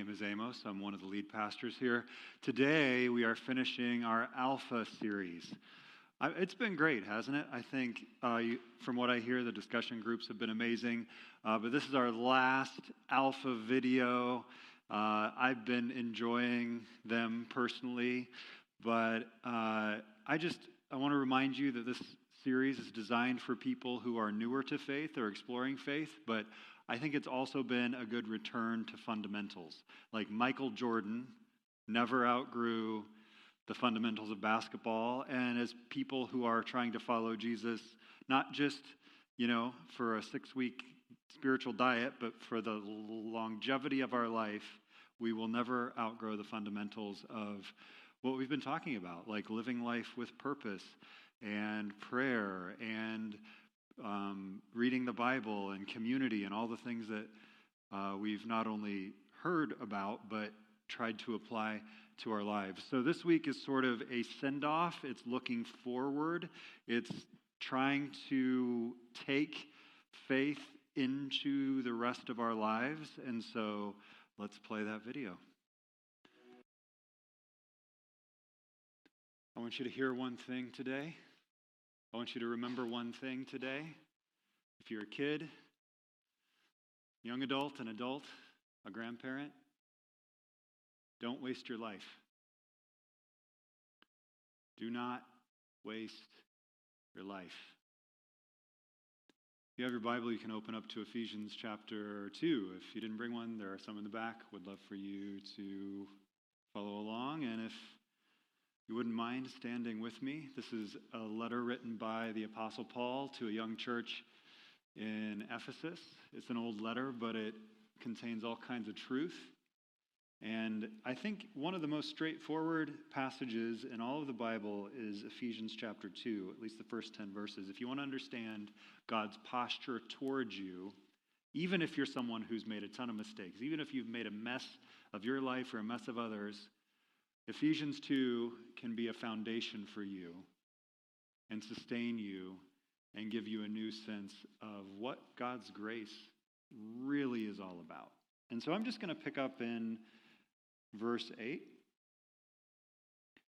Name is Amos. I'm one of the lead pastors here. Today, we are finishing our Alpha series. I, it's been great, hasn't it? I think, uh, you, from what I hear, the discussion groups have been amazing. Uh, but this is our last Alpha video. Uh, I've been enjoying them personally, but uh, I just I want to remind you that this series is designed for people who are newer to faith or exploring faith, but I think it's also been a good return to fundamentals. Like Michael Jordan never outgrew the fundamentals of basketball. And as people who are trying to follow Jesus, not just, you know, for a six week spiritual diet, but for the longevity of our life, we will never outgrow the fundamentals of what we've been talking about, like living life with purpose and prayer and um, reading the Bible and community and all the things that uh, we've not only heard about, but tried to apply to our lives. So this week is sort of a send off, it's looking forward, it's trying to take faith into the rest of our lives. And so let's play that video. I want you to hear one thing today. I want you to remember one thing today. If you're a kid, young adult, an adult, a grandparent, don't waste your life. Do not waste your life. If you have your Bible, you can open up to Ephesians chapter 2. If you didn't bring one, there are some in the back. Would love for you to follow along. And if you wouldn't mind standing with me, this is a letter written by the Apostle Paul to a young church in Ephesus. It's an old letter, but it contains all kinds of truth. And I think one of the most straightforward passages in all of the Bible is Ephesians chapter 2, at least the first 10 verses. If you want to understand God's posture towards you, even if you're someone who's made a ton of mistakes, even if you've made a mess of your life or a mess of others, Ephesians 2 can be a foundation for you and sustain you and give you a new sense of what God's grace really is all about. And so I'm just going to pick up in verse 8.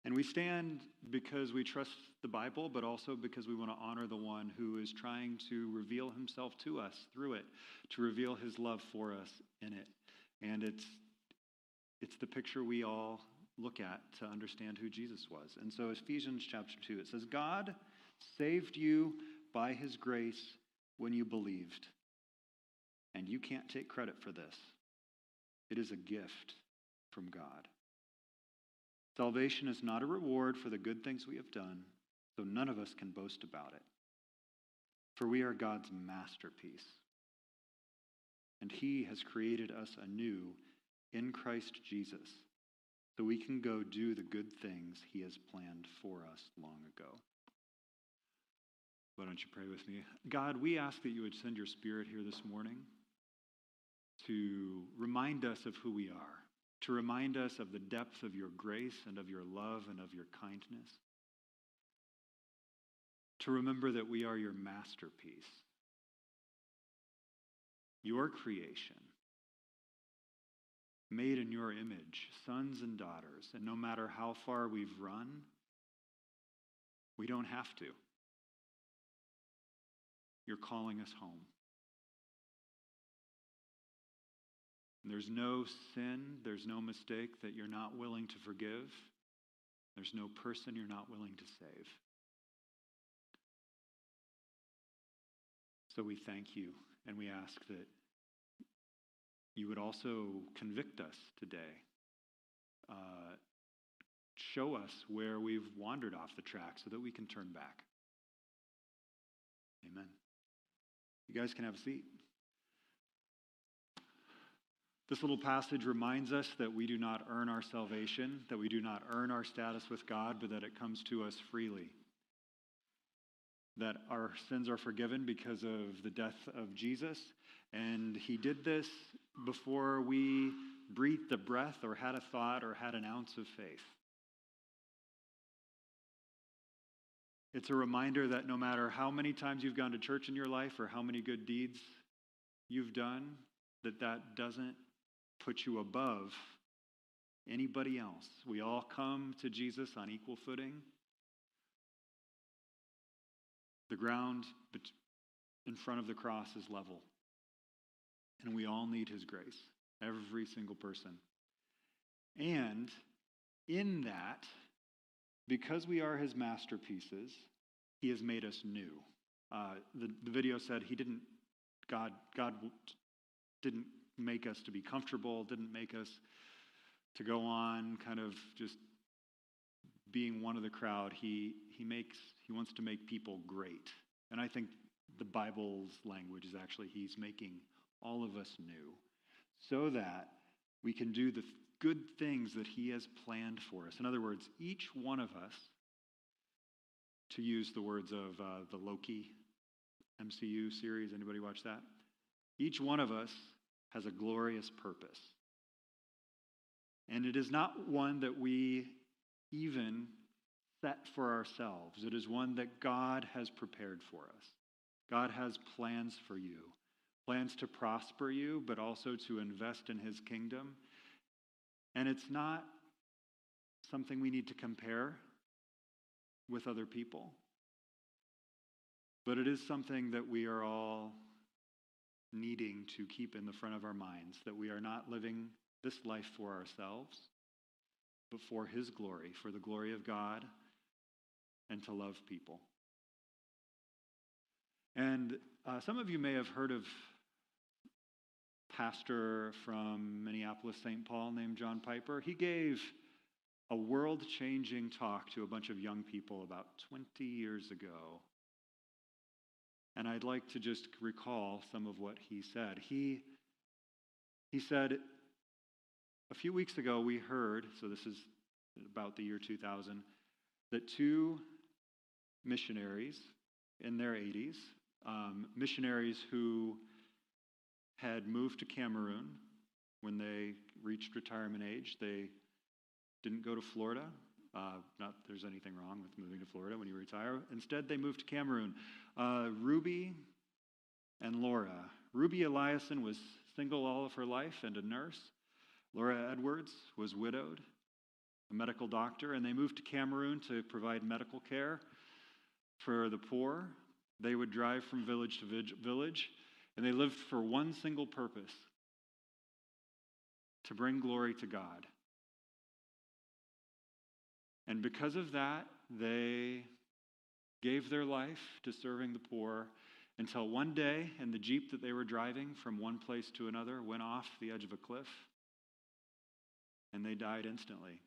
And we stand because we trust the Bible, but also because we want to honor the one who is trying to reveal himself to us through it, to reveal his love for us in it. And it's, it's the picture we all look at to understand who Jesus was. And so, Ephesians chapter 2, it says, God saved you by his grace when you believed. And you can't take credit for this, it is a gift from God. Salvation is not a reward for the good things we have done, so none of us can boast about it. For we are God's masterpiece. And he has created us anew in Christ Jesus so we can go do the good things he has planned for us long ago. Why don't you pray with me? God, we ask that you would send your spirit here this morning to remind us of who we are, to remind us of the depth of your grace and of your love and of your kindness, to remember that we are your masterpiece, your creation made in your image, sons and daughters. And no matter how far we've run, we don't have to. You're calling us home. And there's no sin, there's no mistake that you're not willing to forgive. There's no person you're not willing to save. So we thank you and we ask that you would also convict us today. Uh, show us where we've wandered off the track so that we can turn back. Amen. You guys can have a seat. This little passage reminds us that we do not earn our salvation, that we do not earn our status with God, but that it comes to us freely. That our sins are forgiven because of the death of Jesus. And he did this before we breathed a breath or had a thought or had an ounce of faith. It's a reminder that no matter how many times you've gone to church in your life or how many good deeds you've done, that that doesn't put you above anybody else. We all come to Jesus on equal footing. The ground in front of the cross is level. And we all need his grace, every single person. And in that, because we are his masterpieces, he has made us new. Uh, the, the video said he didn't, God, God didn't make us to be comfortable, didn't make us to go on kind of just being one of the crowd. He, he makes, he wants to make people great. And I think the Bible's language is actually he's making all of us new, so that we can do the good things that he has planned for us. In other words, each one of us, to use the words of uh, the Loki MCU series, anybody watch that? Each one of us has a glorious purpose. And it is not one that we even set for ourselves. It is one that God has prepared for us. God has plans for you, plans to prosper you, but also to invest in his kingdom. And it's not something we need to compare with other people, but it is something that we are all needing to keep in the front of our minds that we are not living this life for ourselves, but for His glory, for the glory of God, and to love people. And uh, some of you may have heard of pastor from Minneapolis, St. Paul, named John Piper. He gave a world changing talk to a bunch of young people about 20 years ago and I'd like to just recall some of what he said. He, he said, a few weeks ago we heard, so this is about the year 2000, that two missionaries in their 80s, um, missionaries who had moved to Cameroon when they reached retirement age. They didn't go to Florida. Uh, not there's anything wrong with moving to Florida when you retire. Instead, they moved to Cameroon. Uh, Ruby and Laura. Ruby Eliason was single all of her life and a nurse. Laura Edwards was widowed, a medical doctor, and they moved to Cameroon to provide medical care for the poor. They would drive from village to village, and they lived for one single purpose to bring glory to God. And because of that, they gave their life to serving the poor until one day, in the Jeep that they were driving from one place to another, went off the edge of a cliff and they died instantly.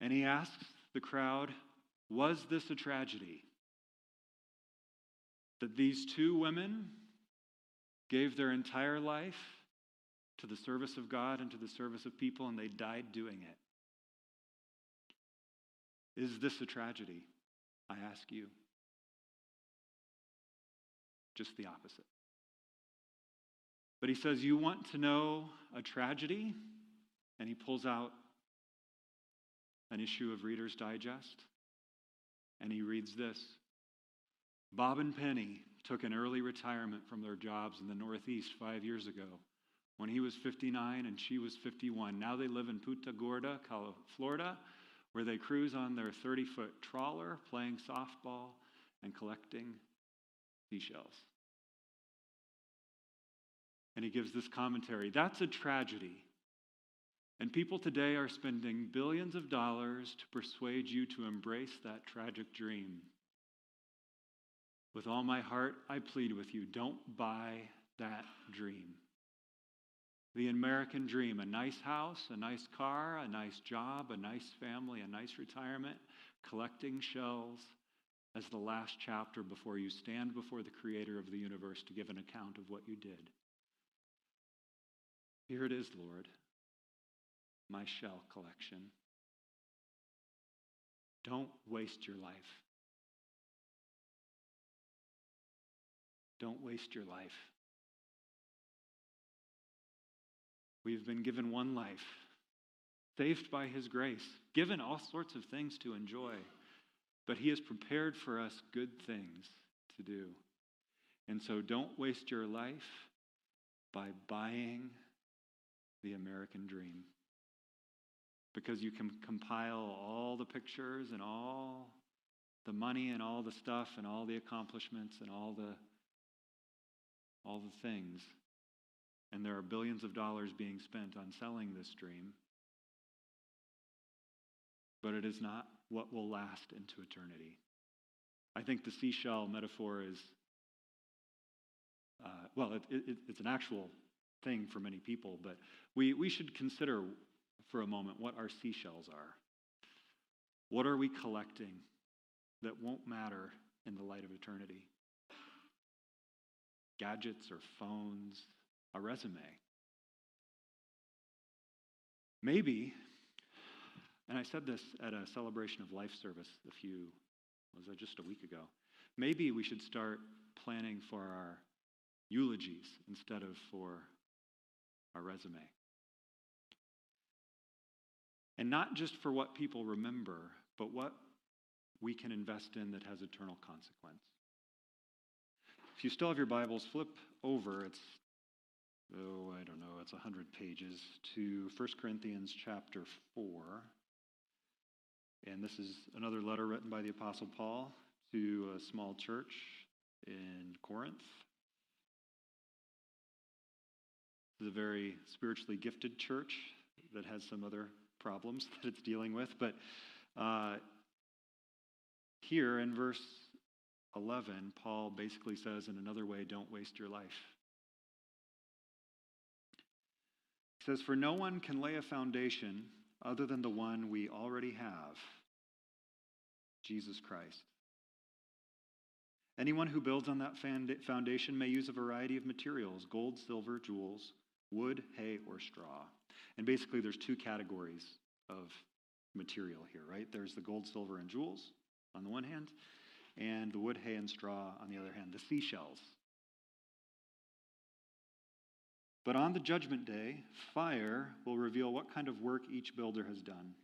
And he asked the crowd, Was this a tragedy? That these two women gave their entire life to the service of God and to the service of people, and they died doing it. Is this a tragedy? I ask you. Just the opposite. But he says, You want to know a tragedy? And he pulls out an issue of Reader's Digest. And he reads this Bob and Penny took an early retirement from their jobs in the Northeast five years ago when he was 59 and she was 51. Now they live in Punta Gorda, Florida, where they cruise on their 30 foot trawler, playing softball and collecting seashells. And he gives this commentary that's a tragedy. And people today are spending billions of dollars to persuade you to embrace that tragic dream. With all my heart, I plead with you don't buy that dream the American dream a nice house, a nice car, a nice job, a nice family, a nice retirement, collecting shells as the last chapter before you stand before the creator of the universe to give an account of what you did. Here it is, Lord, my shell collection. Don't waste your life. Don't waste your life. We've been given one life, saved by His grace, given all sorts of things to enjoy, but He has prepared for us good things to do. And so don't waste your life by buying the American dream. Because you can compile all the pictures and all the money and all the stuff and all the accomplishments and all the all the things. And there are billions of dollars being spent on selling this dream. But it is not what will last into eternity. I think the seashell metaphor is, uh, well, it, it, it's an actual thing for many people, but we, we should consider for a moment what our seashells are. What are we collecting that won't matter in the light of eternity? Gadgets or phones, a resume. Maybe, and I said this at a celebration of life service a few, was that just a week ago? Maybe we should start planning for our eulogies instead of for our resume. And not just for what people remember, but what we can invest in that has eternal consequence. If you still have your Bibles, flip over. It's, oh, I don't know, it's 100 pages to 1 Corinthians chapter 4. And this is another letter written by the Apostle Paul to a small church in Corinth. This is a very spiritually gifted church that has some other problems that it's dealing with. But uh, here in verse 11, Paul basically says, in another way, don't waste your life. He says, For no one can lay a foundation other than the one we already have Jesus Christ. Anyone who builds on that foundation may use a variety of materials gold, silver, jewels wood, hay, or straw. And basically, there's two categories of material here, right? There's the gold, silver, and jewels on the one hand, and the wood, hay, and straw on the other hand, the seashells. But on the judgment day, fire will reveal what kind of work each builder has done.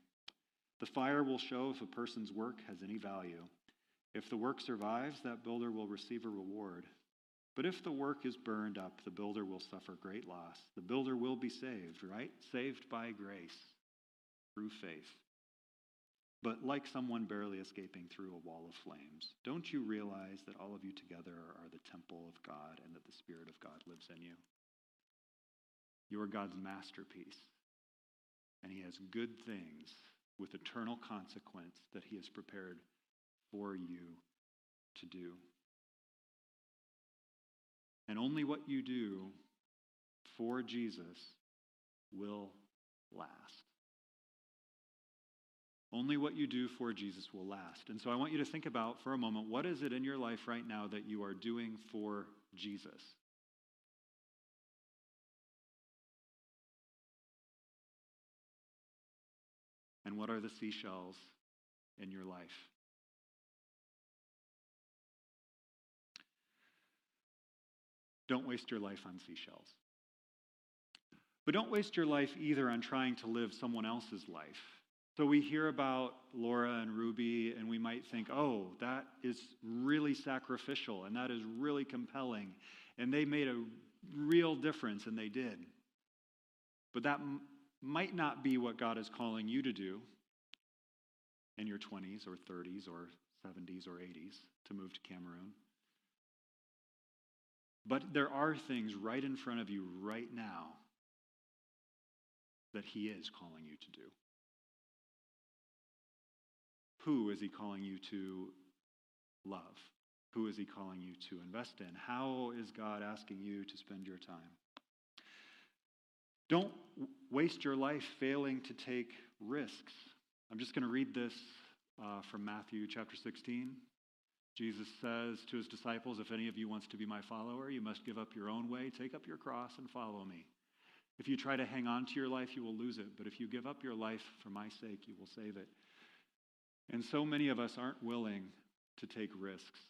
The fire will show if a person's work has any value. If the work survives, that builder will receive a reward. But if the work is burned up, the builder will suffer great loss. The builder will be saved, right? Saved by grace through faith. But like someone barely escaping through a wall of flames, don't you realize that all of you together are the temple of God and that the Spirit of God lives in you? You are God's masterpiece, and He has good things with eternal consequence that He has prepared for you to do. And only what you do for Jesus will last. Only what you do for Jesus will last. And so I want you to think about for a moment what is it in your life right now that you are doing for Jesus? And what are the seashells in your life? Don't waste your life on seashells. But don't waste your life either on trying to live someone else's life. So we hear about Laura and Ruby, and we might think, oh, that is really sacrificial and that is really compelling. And they made a real difference, and they did. But that m- might not be what God is calling you to do in your 20s or 30s or 70s or 80s to move to Cameroon. But there are things right in front of you right now that He is calling you to do. Who is He calling you to love? Who is He calling you to invest in? How is God asking you to spend your time? Don't waste your life failing to take risks. I'm just going to read this uh, from Matthew chapter 16. Jesus says to his disciples, If any of you wants to be my follower, you must give up your own way, take up your cross, and follow me. If you try to hang on to your life, you will lose it. But if you give up your life for my sake, you will save it. And so many of us aren't willing to take risks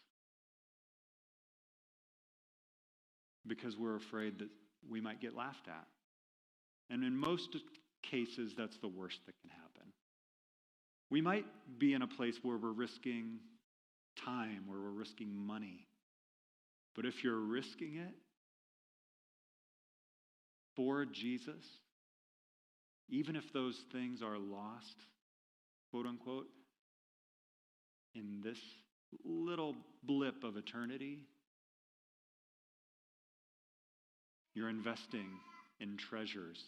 because we're afraid that we might get laughed at. And in most cases, that's the worst that can happen. We might be in a place where we're risking time, where we're risking money. But if you're risking it for Jesus, even if those things are lost, quote unquote, in this little blip of eternity, you're investing in treasures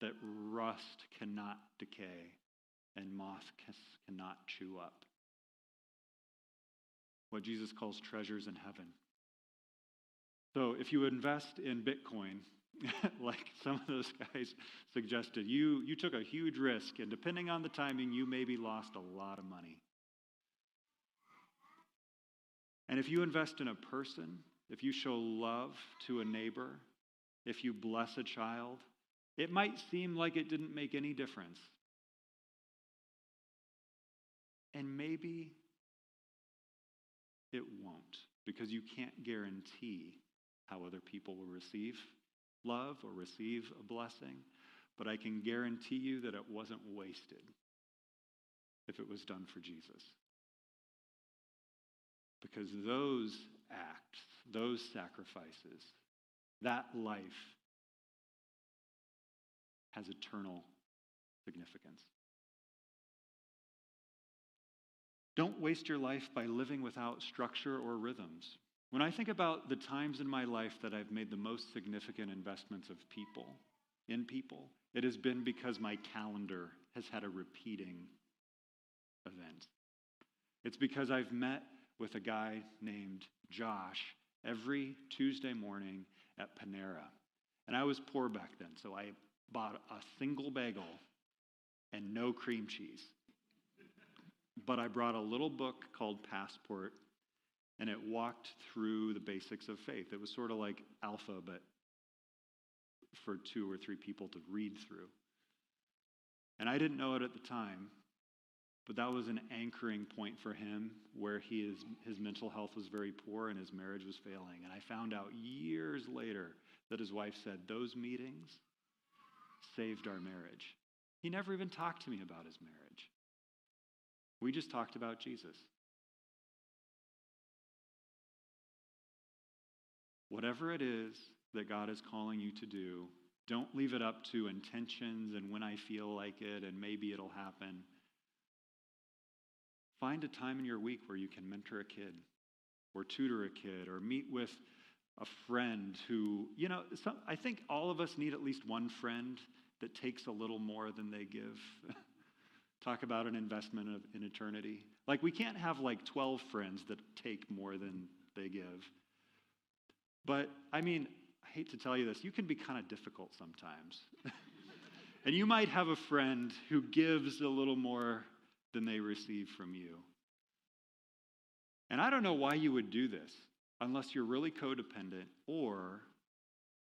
that rust cannot decay and moth cannot chew up. What Jesus calls treasures in heaven. So if you invest in Bitcoin, like some of those guys suggested, you, you took a huge risk, and depending on the timing, you maybe lost a lot of money. And if you invest in a person, if you show love to a neighbor, if you bless a child, it might seem like it didn't make any difference. And maybe it won't, because you can't guarantee how other people will receive love or receive a blessing. But I can guarantee you that it wasn't wasted if it was done for Jesus. Because those acts, those sacrifices, that life has eternal significance. Don't waste your life by living without structure or rhythms. When I think about the times in my life that I've made the most significant investments of people, in people, it has been because my calendar has had a repeating event. It's because I've met with a guy named Josh every Tuesday morning at Panera. And I was poor back then, so I bought a single bagel and no cream cheese. But I brought a little book called Passport, and it walked through the basics of faith. It was sort of like Alpha, but for two or three people to read through. And I didn't know it at the time, but that was an anchoring point for him where he is, his mental health was very poor and his marriage was failing. And I found out years later that his wife said, Those meetings saved our marriage. He never even talked to me about his marriage. We just talked about Jesus. Whatever it is that God is calling you to do, don't leave it up to intentions and when I feel like it and maybe it'll happen. Find a time in your week where you can mentor a kid or tutor a kid or meet with a friend who, you know, some, I think all of us need at least one friend that takes a little more than they give. Talk about an investment of, in eternity. Like, we can't have like 12 friends that take more than they give. But, I mean, I hate to tell you this, you can be kind of difficult sometimes. and you might have a friend who gives a little more than they receive from you. And I don't know why you would do this unless you're really codependent or,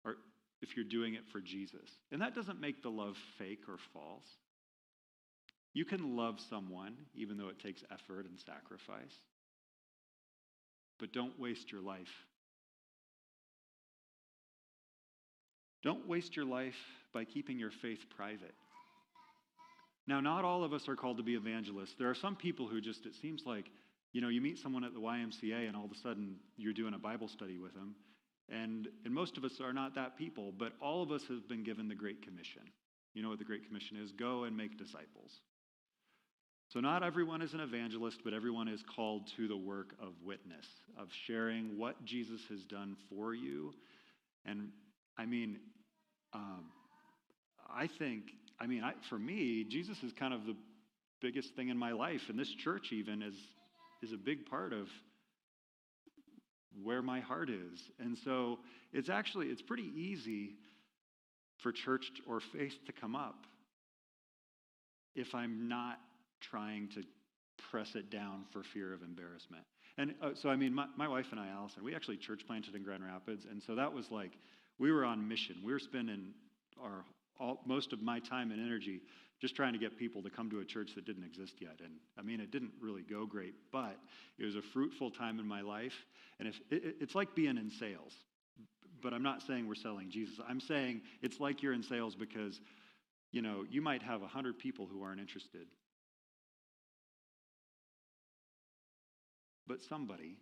or if you're doing it for Jesus. And that doesn't make the love fake or false. You can love someone even though it takes effort and sacrifice. But don't waste your life. Don't waste your life by keeping your faith private. Now, not all of us are called to be evangelists. There are some people who just, it seems like, you know, you meet someone at the YMCA and all of a sudden you're doing a Bible study with them. And, and most of us are not that people, but all of us have been given the Great Commission. You know what the Great Commission is? Go and make disciples. So, not everyone is an evangelist, but everyone is called to the work of witness, of sharing what Jesus has done for you. And I mean, um, I think I mean, I, for me, Jesus is kind of the biggest thing in my life, and this church even is is a big part of where my heart is. And so it's actually it's pretty easy for church or faith to come up if I'm not trying to press it down for fear of embarrassment. And uh, so, I mean, my, my wife and I, Allison, we actually church planted in Grand Rapids. And so that was like, we were on mission. We were spending our all, most of my time and energy just trying to get people to come to a church that didn't exist yet. And I mean, it didn't really go great, but it was a fruitful time in my life. And if it, it's like being in sales, but I'm not saying we're selling Jesus. I'm saying it's like you're in sales because, you know, you might have 100 people who aren't interested. But somebody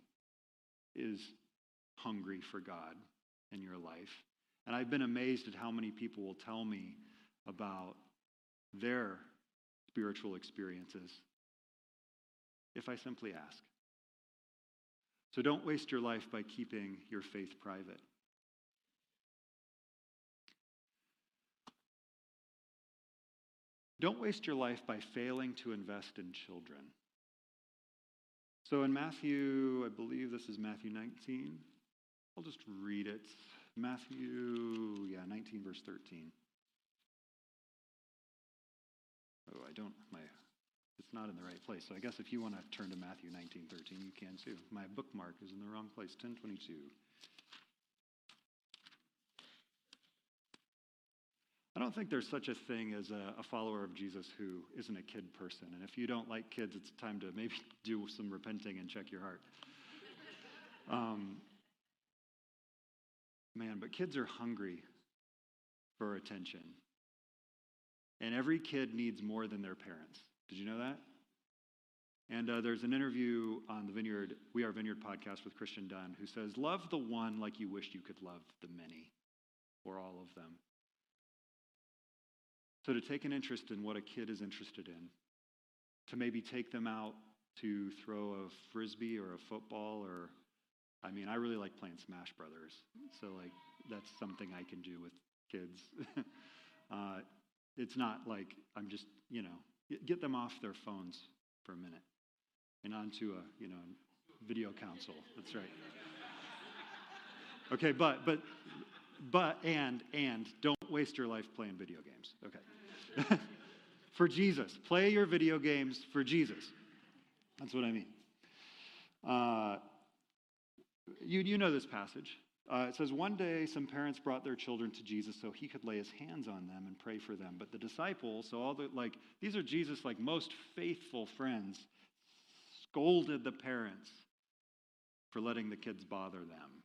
is hungry for God in your life. And I've been amazed at how many people will tell me about their spiritual experiences if I simply ask. So don't waste your life by keeping your faith private. Don't waste your life by failing to invest in children. So in Matthew, I believe this is Matthew 19. I'll just read it. Matthew, yeah, 19, verse 13. Oh, I don't, my, it's not in the right place. So I guess if you want to turn to Matthew 19, 13, you can too. My bookmark is in the wrong place, 1022. I don't think there's such a thing as a, a, follower of Jesus who isn't a kid person. And if you don't like kids, it's time to maybe do some repenting and check your heart. Um, man, but kids are hungry for attention. And every kid needs more than their parents. Did you know that? And uh, there's an interview on the Vineyard, We Are Vineyard podcast with Christian Dunn, who says, Love the one like you wish you could love the many, or all of them. So to take an interest in what a kid is interested in, to maybe take them out to throw a frisbee or a football or I mean, I really like playing Smash Brothers. So like that's something I can do with kids. uh, it's not like I'm just, you know, get them off their phones for a minute and onto a, you know, video console. That's right. Okay, but but but and and don't waste your life playing video games. Okay. for Jesus. Play your video games for Jesus. That's what I mean. Uh, you, you know this passage. Uh, it says, One day some parents brought their children to Jesus so he could lay his hands on them and pray for them. But the disciples, so all the, like, these are Jesus' like most faithful friends, scolded the parents for letting the kids bother them.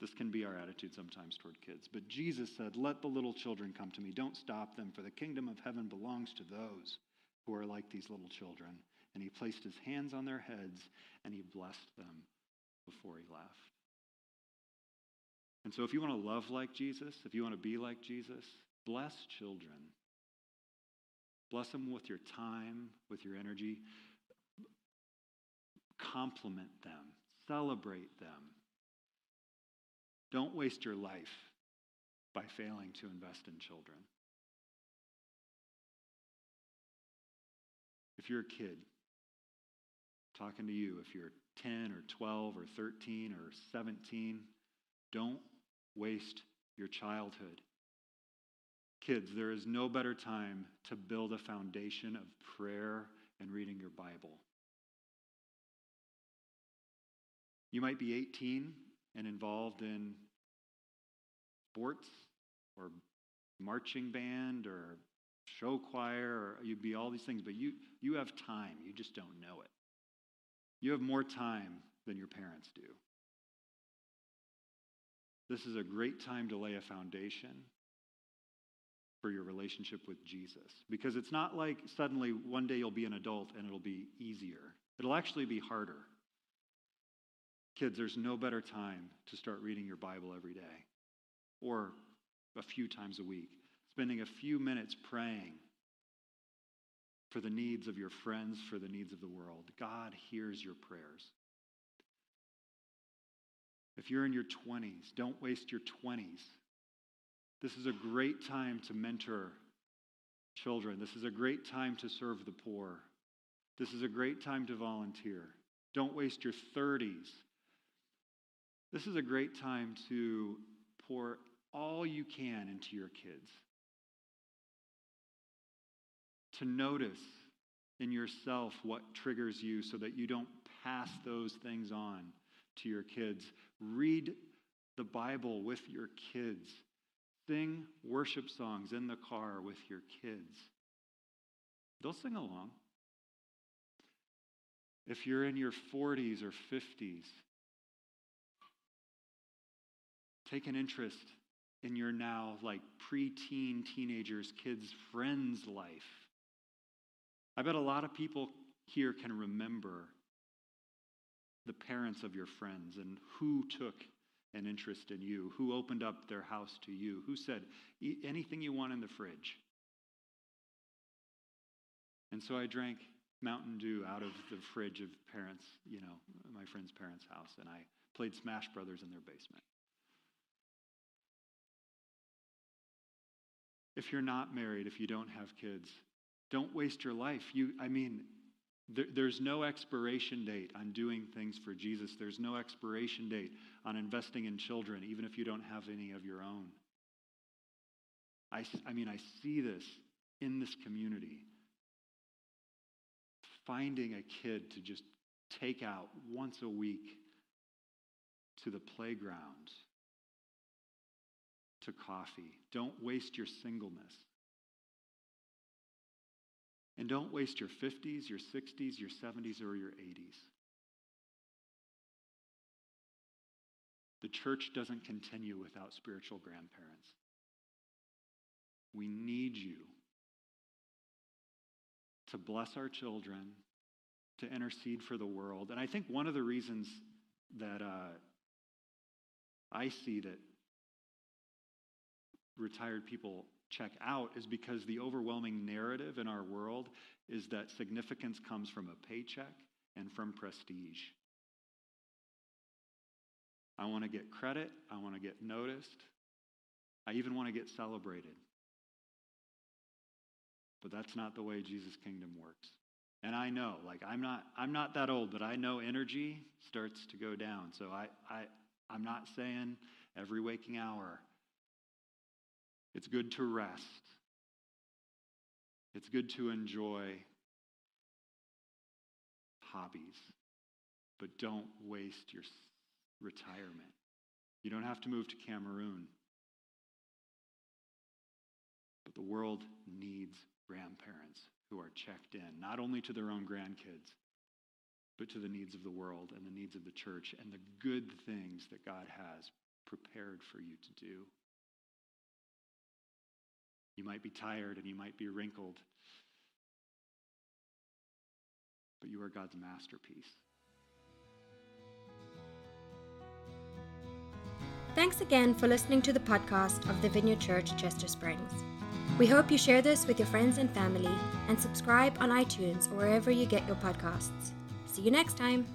This can be our attitude sometimes toward kids. But Jesus said, Let the little children come to me. Don't stop them, for the kingdom of heaven belongs to those who are like these little children. And he placed his hands on their heads and he blessed them before he left. And so, if you want to love like Jesus, if you want to be like Jesus, bless children. Bless them with your time, with your energy. Compliment them, celebrate them. Don't waste your life by failing to invest in children. If you're a kid, talking to you, if you're 10 or 12 or 13 or 17. Don't waste your childhood. Kids, there is no better time to build a foundation of prayer and reading your Bible. You might be 18 and involved in sports or marching band or show choir or you'd be all these things, but you, you have time. You just don't know it. You have more time than your parents do. This is a great time to lay a foundation for your relationship with Jesus. Because it's not like suddenly one day you'll be an adult and it'll be easier. It'll actually be harder. Kids, there's no better time to start reading your Bible every day or a few times a week, spending a few minutes praying for the needs of your friends, for the needs of the world. God hears your prayers. If you're in your 20s, don't waste your 20s. This is a great time to mentor children. This is a great time to serve the poor. This is a great time to volunteer. Don't waste your 30s. This is a great time to pour all you can into your kids to notice in yourself what triggers you so that you don't pass those things on to your kids. Read the Bible with your kids. Sing worship songs in the car with your kids. They'll sing along. If you're in your 40s or 50s, take an interest in your now like preteen teenagers, kids, friends' life. I bet a lot of people here can remember the parents of your friends and who took an interest in you, who opened up their house to you, who said, Eat anything you want in the fridge. And so I drank Mountain Dew out of the fridge of parents, you know, my friend's parents' house, and I played Smash Brothers in their basement. If you're not married, if you don't have kids, don't waste your life. You, I mean, there, there's no expiration date on doing things for Jesus. There's no expiration date on investing in children, even if you don't have any of your own. I, I mean, I see this in this community. Finding a kid to just take out once a week to the playground, to coffee. Don't waste your singleness. And don't waste your 50s, your 60s, your 70s, or your 80s. The church doesn't continue without spiritual grandparents. We need you to bless our children, to intercede for the world. And I think one of the reasons that uh, I see that retired people check out is because the overwhelming narrative in our world is that significance comes from a paycheck and from prestige. I want to get credit, I want to get noticed, I even want to get celebrated. But that's not the way Jesus' kingdom works. And I know, like I'm not I'm not that old, but I know energy starts to go down. So I I I'm not saying every waking hour it's good to rest. It's good to enjoy hobbies, but don't waste your retirement. You don't have to move to Cameroon. But the world needs grandparents who are checked in, not only to their own grandkids, but to the needs of the world and the needs of the church and the good things that God has prepared for you to do. You might be tired and you might be wrinkled, but you are God's masterpiece. Thanks again for listening to the podcast of the Vineyard Church Chester Springs. We hope you share this with your friends and family and subscribe on iTunes or wherever you get your podcasts. See you next time.